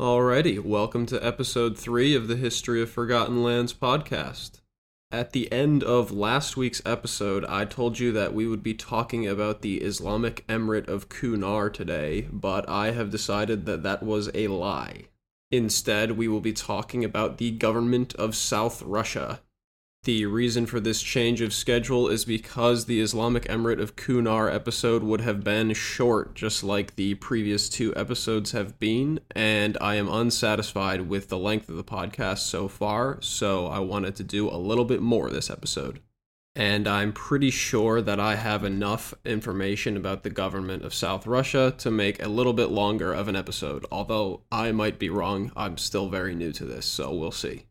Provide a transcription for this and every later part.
Alrighty, welcome to episode 3 of the History of Forgotten Lands podcast. At the end of last week's episode, I told you that we would be talking about the Islamic Emirate of Kunar today, but I have decided that that was a lie. Instead, we will be talking about the government of South Russia, the reason for this change of schedule is because the Islamic Emirate of Kunar episode would have been short, just like the previous two episodes have been, and I am unsatisfied with the length of the podcast so far, so I wanted to do a little bit more this episode. And I'm pretty sure that I have enough information about the government of South Russia to make a little bit longer of an episode, although I might be wrong. I'm still very new to this, so we'll see.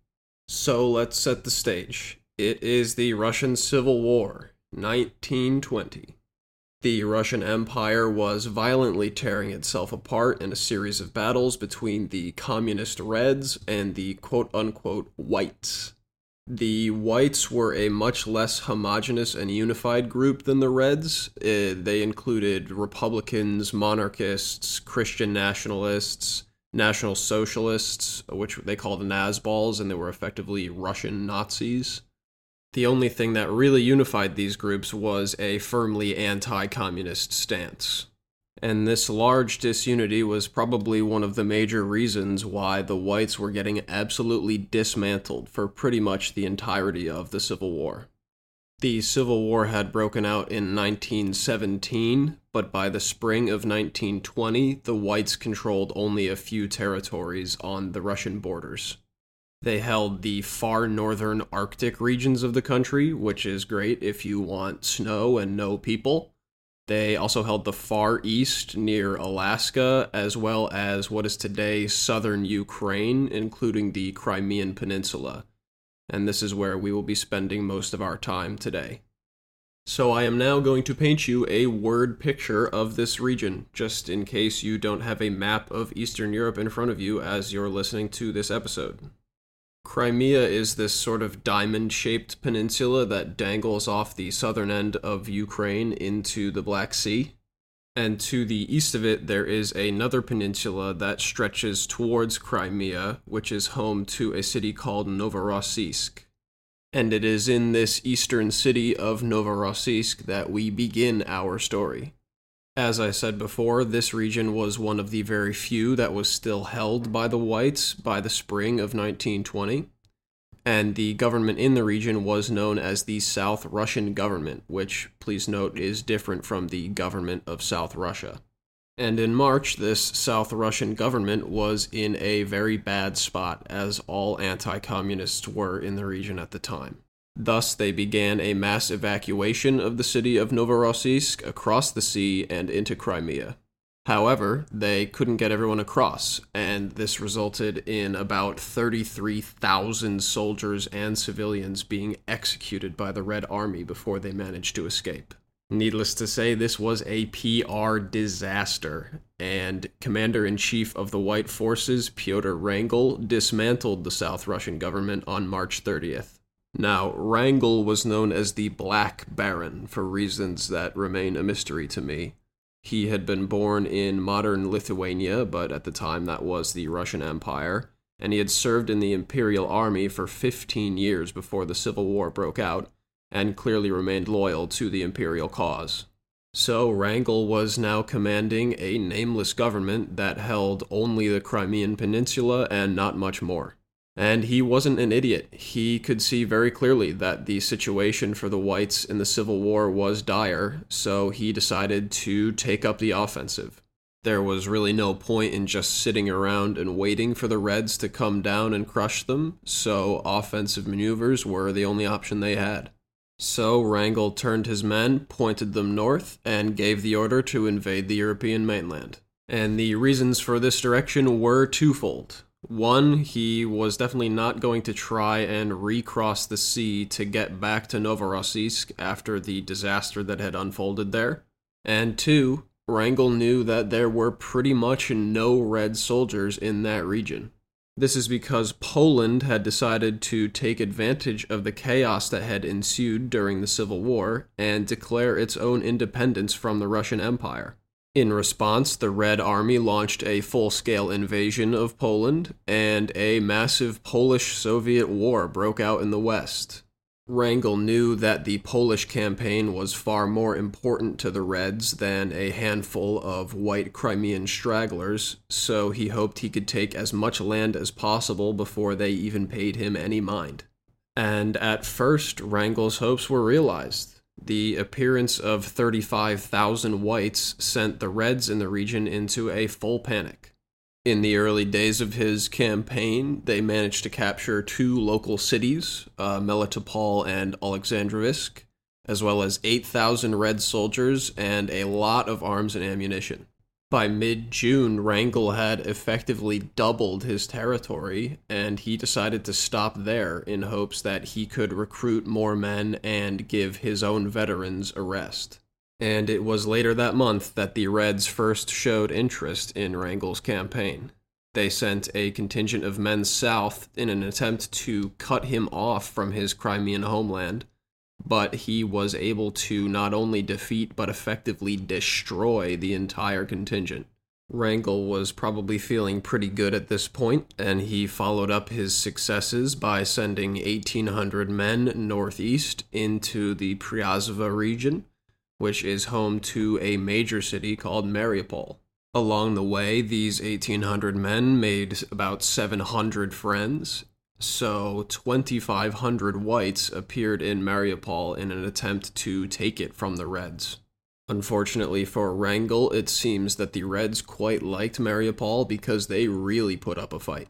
So let's set the stage. It is the Russian Civil War, 1920. The Russian Empire was violently tearing itself apart in a series of battles between the communist Reds and the quote unquote Whites. The Whites were a much less homogenous and unified group than the Reds. Uh, they included Republicans, monarchists, Christian nationalists, National Socialists, which they called the Nazballs, and they were effectively Russian Nazis. The only thing that really unified these groups was a firmly anti communist stance. And this large disunity was probably one of the major reasons why the whites were getting absolutely dismantled for pretty much the entirety of the Civil War. The Civil War had broken out in 1917, but by the spring of 1920, the whites controlled only a few territories on the Russian borders. They held the far northern Arctic regions of the country, which is great if you want snow and no people. They also held the far east near Alaska, as well as what is today southern Ukraine, including the Crimean Peninsula. And this is where we will be spending most of our time today. So I am now going to paint you a word picture of this region, just in case you don't have a map of Eastern Europe in front of you as you're listening to this episode. Crimea is this sort of diamond shaped peninsula that dangles off the southern end of Ukraine into the Black Sea. And to the east of it, there is another peninsula that stretches towards Crimea, which is home to a city called Novorossiysk. And it is in this eastern city of Novorossiysk that we begin our story. As I said before, this region was one of the very few that was still held by the whites by the spring of 1920. And the government in the region was known as the South Russian government, which, please note, is different from the government of South Russia. And in March, this South Russian government was in a very bad spot, as all anti communists were in the region at the time. Thus, they began a mass evacuation of the city of Novorossiysk across the sea and into Crimea. However, they couldn't get everyone across, and this resulted in about 33,000 soldiers and civilians being executed by the Red Army before they managed to escape. Needless to say, this was a PR disaster, and Commander in Chief of the White Forces, Pyotr Wrangel, dismantled the South Russian government on March 30th. Now, Wrangel was known as the Black Baron for reasons that remain a mystery to me. He had been born in modern Lithuania, but at the time that was the Russian Empire, and he had served in the Imperial Army for 15 years before the Civil War broke out, and clearly remained loyal to the Imperial cause. So Wrangel was now commanding a nameless government that held only the Crimean Peninsula and not much more. And he wasn't an idiot. He could see very clearly that the situation for the whites in the Civil War was dire, so he decided to take up the offensive. There was really no point in just sitting around and waiting for the Reds to come down and crush them, so offensive maneuvers were the only option they had. So Wrangel turned his men, pointed them north, and gave the order to invade the European mainland. And the reasons for this direction were twofold. One, he was definitely not going to try and recross the sea to get back to Novorossiysk after the disaster that had unfolded there. And two, Wrangel knew that there were pretty much no red soldiers in that region. This is because Poland had decided to take advantage of the chaos that had ensued during the Civil War and declare its own independence from the Russian Empire. In response, the Red Army launched a full scale invasion of Poland, and a massive Polish Soviet war broke out in the West. Wrangel knew that the Polish campaign was far more important to the Reds than a handful of white Crimean stragglers, so he hoped he could take as much land as possible before they even paid him any mind. And at first, Wrangel's hopes were realized. The appearance of 35,000 whites sent the Reds in the region into a full panic. In the early days of his campaign, they managed to capture two local cities, uh, Melitopol and Alexandrovsk, as well as 8,000 Red soldiers and a lot of arms and ammunition. By mid June, Wrangel had effectively doubled his territory, and he decided to stop there in hopes that he could recruit more men and give his own veterans a rest and it was later that month that the Reds first showed interest in Wrangel's campaign. They sent a contingent of men south in an attempt to cut him off from his Crimean homeland, but he was able to not only defeat but effectively destroy the entire contingent. Wrangel was probably feeling pretty good at this point, and he followed up his successes by sending 1,800 men northeast into the Pryazovo region which is home to a major city called Mariupol. Along the way, these 1,800 men made about 700 friends, so 2,500 whites appeared in Mariupol in an attempt to take it from the Reds. Unfortunately for Wrangel, it seems that the Reds quite liked Mariupol because they really put up a fight.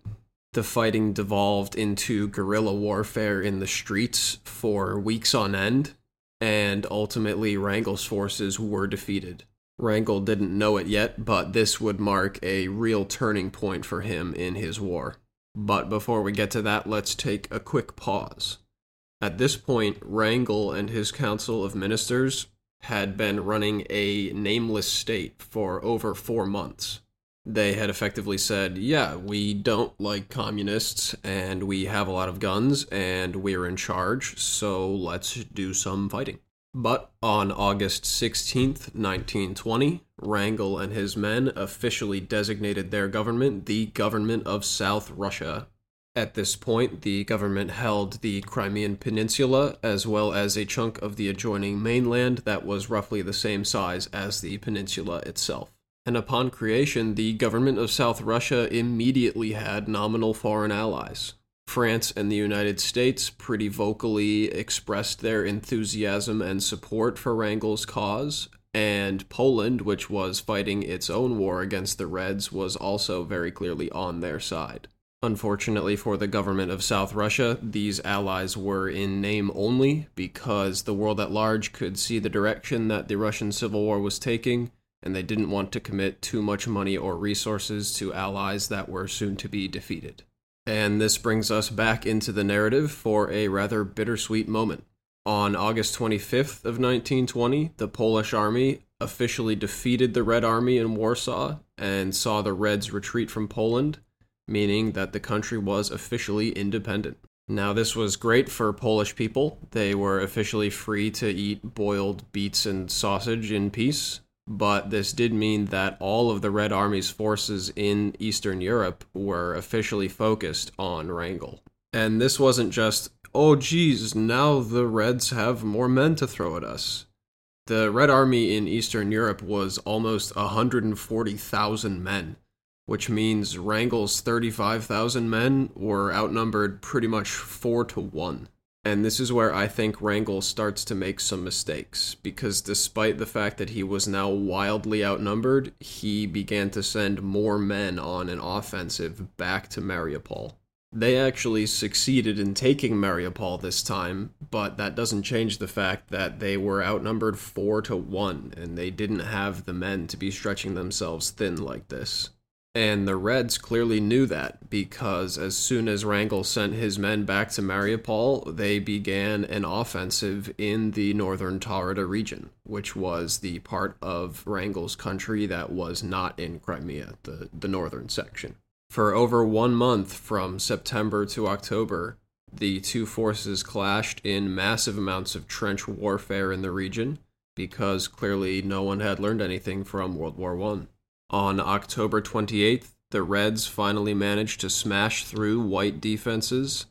The fighting devolved into guerrilla warfare in the streets for weeks on end, and ultimately Wrangel's forces were defeated. Wrangel didn't know it yet, but this would mark a real turning point for him in his war. But before we get to that, let's take a quick pause. At this point, Wrangel and his council of ministers had been running a nameless state for over four months they had effectively said, yeah, we don't like communists and we have a lot of guns and we're in charge, so let's do some fighting. But on August 16, 1920, Wrangel and his men officially designated their government the Government of South Russia. At this point, the government held the Crimean Peninsula as well as a chunk of the adjoining mainland that was roughly the same size as the peninsula itself and upon creation, the government of South Russia immediately had nominal foreign allies. France and the United States pretty vocally expressed their enthusiasm and support for Wrangel's cause, and Poland, which was fighting its own war against the Reds, was also very clearly on their side. Unfortunately for the government of South Russia, these allies were in name only because the world at large could see the direction that the Russian Civil War was taking and they didn't want to commit too much money or resources to allies that were soon to be defeated. And this brings us back into the narrative for a rather bittersweet moment. On August 25th of 1920, the Polish army officially defeated the Red Army in Warsaw and saw the Reds retreat from Poland, meaning that the country was officially independent. Now, this was great for Polish people. They were officially free to eat boiled beets and sausage in peace, but this did mean that all of the Red Army's forces in Eastern Europe were officially focused on Wrangel. And this wasn't just, oh geez, now the Reds have more men to throw at us. The Red Army in Eastern Europe was almost 140,000 men, which means Wrangel's 35,000 men were outnumbered pretty much 4 to 1. And this is where I think Wrangel starts to make some mistakes, because despite the fact that he was now wildly outnumbered, he began to send more men on an offensive back to Mariupol. They actually succeeded in taking Mariupol this time, but that doesn't change the fact that they were outnumbered 4 to 1, and they didn't have the men to be stretching themselves thin like this. And the Reds clearly knew that because as soon as Wrangel sent his men back to Mariupol, they began an offensive in the northern Taurida region, which was the part of Wrangel's country that was not in Crimea, the, the northern section. For over one month, from September to October, the two forces clashed in massive amounts of trench warfare in the region because clearly no one had learned anything from World War I. On October 28th, the Reds finally managed to smash through white defenses,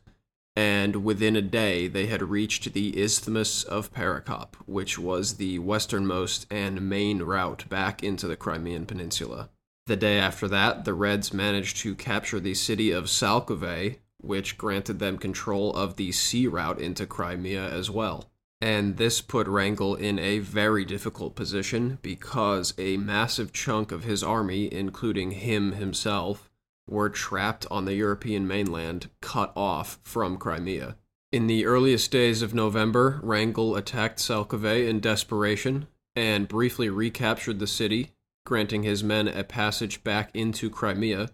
and within a day they had reached the Isthmus of Perekop, which was the westernmost and main route back into the Crimean Peninsula. The day after that, the Reds managed to capture the city of Salkove, which granted them control of the sea route into Crimea as well. And this put Wrangel in a very difficult position because a massive chunk of his army, including him himself, were trapped on the European mainland, cut off from Crimea. In the earliest days of November, Wrangel attacked Salkove in desperation and briefly recaptured the city, granting his men a passage back into Crimea.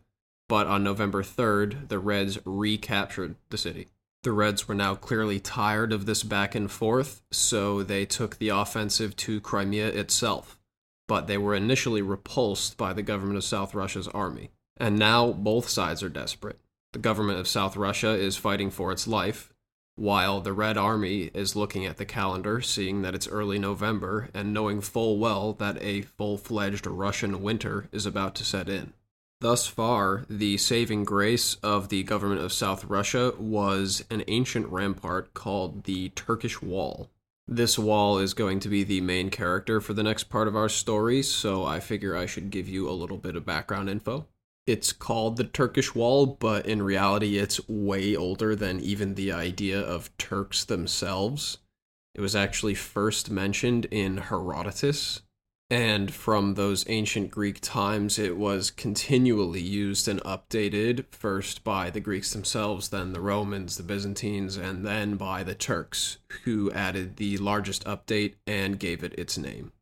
But on November 3rd, the Reds recaptured the city. The Reds were now clearly tired of this back and forth, so they took the offensive to Crimea itself. But they were initially repulsed by the government of South Russia's army. And now both sides are desperate. The government of South Russia is fighting for its life, while the Red Army is looking at the calendar, seeing that it's early November, and knowing full well that a full fledged Russian winter is about to set in. Thus far, the saving grace of the government of South Russia was an ancient rampart called the Turkish Wall. This wall is going to be the main character for the next part of our story, so I figure I should give you a little bit of background info. It's called the Turkish Wall, but in reality, it's way older than even the idea of Turks themselves. It was actually first mentioned in Herodotus, and from those ancient Greek times, it was continually used and updated, first by the Greeks themselves, then the Romans, the Byzantines, and then by the Turks, who added the largest update and gave it its name.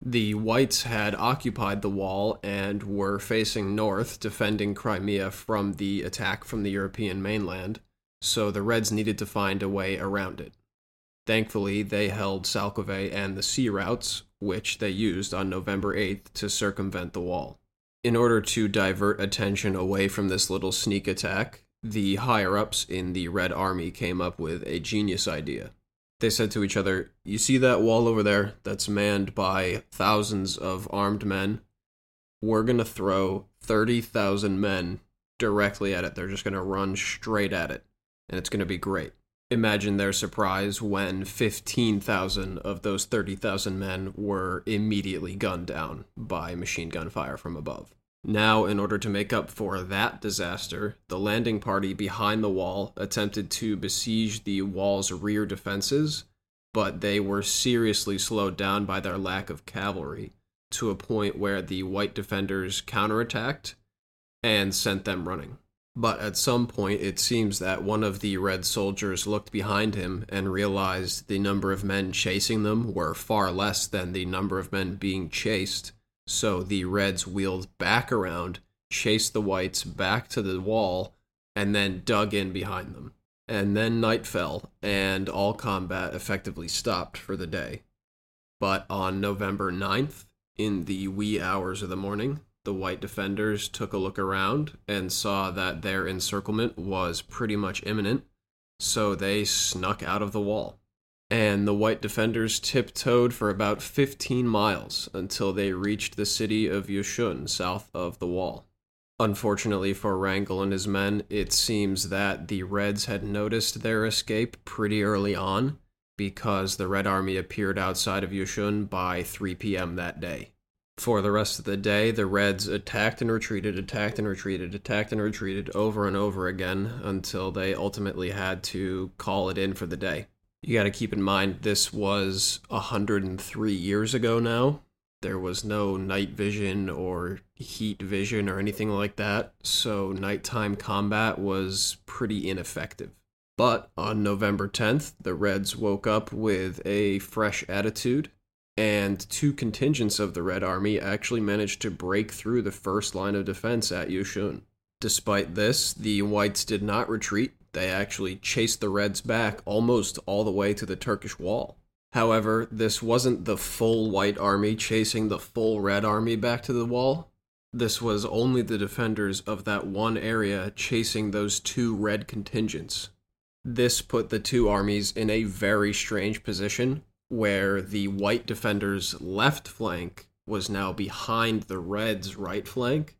The Whites had occupied the wall and were facing north, defending Crimea from the attack from the European mainland, so the Reds needed to find a way around it. Thankfully, they held Salkove and the sea routes, which they used on November 8th to circumvent the wall. In order to divert attention away from this little sneak attack, the higher ups in the Red Army came up with a genius idea. They said to each other, You see that wall over there that's manned by thousands of armed men? We're going to throw 30,000 men directly at it. They're just going to run straight at it, and it's going to be great. Imagine their surprise when 15,000 of those 30,000 men were immediately gunned down by machine gun fire from above. Now, in order to make up for that disaster, the landing party behind the wall attempted to besiege the wall's rear defenses, but they were seriously slowed down by their lack of cavalry to a point where the white defenders counterattacked and sent them running. But at some point, it seems that one of the red soldiers looked behind him and realized the number of men chasing them were far less than the number of men being chased. So the reds wheeled back around, chased the whites back to the wall, and then dug in behind them. And then night fell, and all combat effectively stopped for the day. But on November 9th, in the wee hours of the morning, the white defenders took a look around and saw that their encirclement was pretty much imminent, so they snuck out of the wall. And the white defenders tiptoed for about 15 miles until they reached the city of Yushun, south of the wall. Unfortunately for Wrangel and his men, it seems that the Reds had noticed their escape pretty early on because the Red Army appeared outside of Yushun by 3 p.m. that day for the rest of the day, the Reds attacked and retreated, attacked and retreated, attacked and retreated over and over again until they ultimately had to call it in for the day. You got to keep in mind this was 103 years ago now. There was no night vision or heat vision or anything like that, so nighttime combat was pretty ineffective. But on November 10th, the Reds woke up with a fresh attitude and two contingents of the Red Army actually managed to break through the first line of defense at Yushun. Despite this, the Whites did not retreat. They actually chased the Reds back almost all the way to the Turkish wall. However, this wasn't the full White Army chasing the full Red Army back to the wall. This was only the defenders of that one area chasing those two Red contingents. This put the two armies in a very strange position where the white defender's left flank was now behind the Reds' right flank,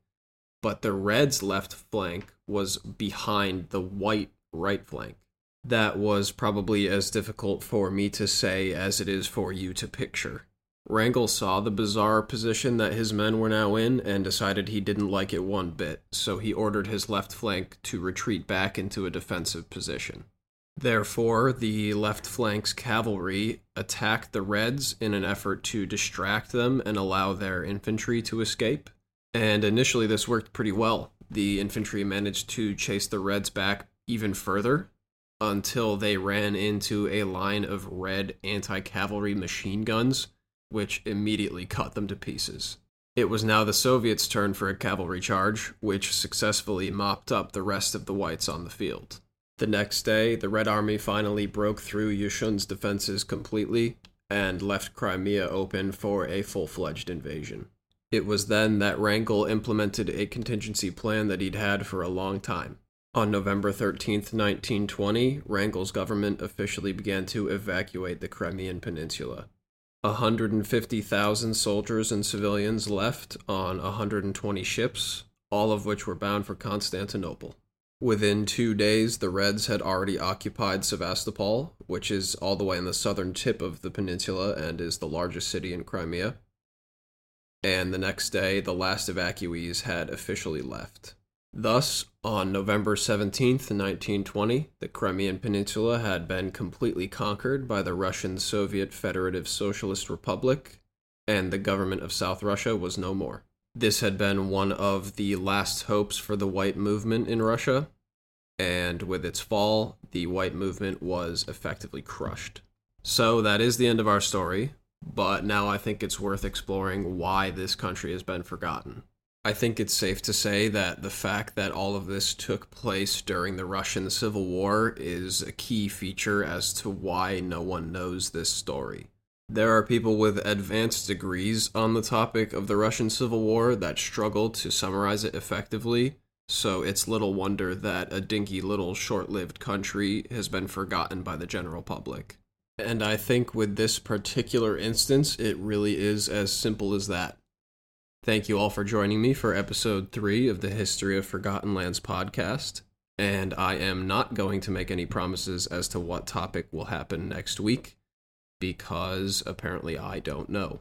but the Reds' left flank was behind the white right flank. That was probably as difficult for me to say as it is for you to picture. Wrangel saw the bizarre position that his men were now in and decided he didn't like it one bit, so he ordered his left flank to retreat back into a defensive position. Therefore, the left flank's cavalry attacked the Reds in an effort to distract them and allow their infantry to escape. And initially, this worked pretty well. The infantry managed to chase the Reds back even further until they ran into a line of red anti cavalry machine guns which immediately cut them to pieces. It was now the Soviets' turn for a cavalry charge, which successfully mopped up the rest of the whites on the field. The next day, the Red Army finally broke through Yushun's defenses completely and left Crimea open for a full fledged invasion. It was then that Wrangel implemented a contingency plan that he'd had for a long time. On November 13, 1920, Wrangel's government officially began to evacuate the Crimean Peninsula. 150,000 soldiers and civilians left on 120 ships, all of which were bound for Constantinople. Within two days, the Reds had already occupied Sevastopol, which is all the way in the southern tip of the peninsula and is the largest city in Crimea. And the next day, the last evacuees had officially left. Thus, on November 17, 1920, the Crimean Peninsula had been completely conquered by the Russian Soviet Federative Socialist Republic, and the government of South Russia was no more. This had been one of the last hopes for the white movement in Russia, and with its fall, the white movement was effectively crushed. So that is the end of our story, but now I think it's worth exploring why this country has been forgotten. I think it's safe to say that the fact that all of this took place during the Russian Civil War is a key feature as to why no one knows this story. There are people with advanced degrees on the topic of the Russian Civil War that struggle to summarize it effectively, so it's little wonder that a dinky little short lived country has been forgotten by the general public. And I think with this particular instance, it really is as simple as that. Thank you all for joining me for episode three of the History of Forgotten Lands podcast. And I am not going to make any promises as to what topic will happen next week because apparently I don't know.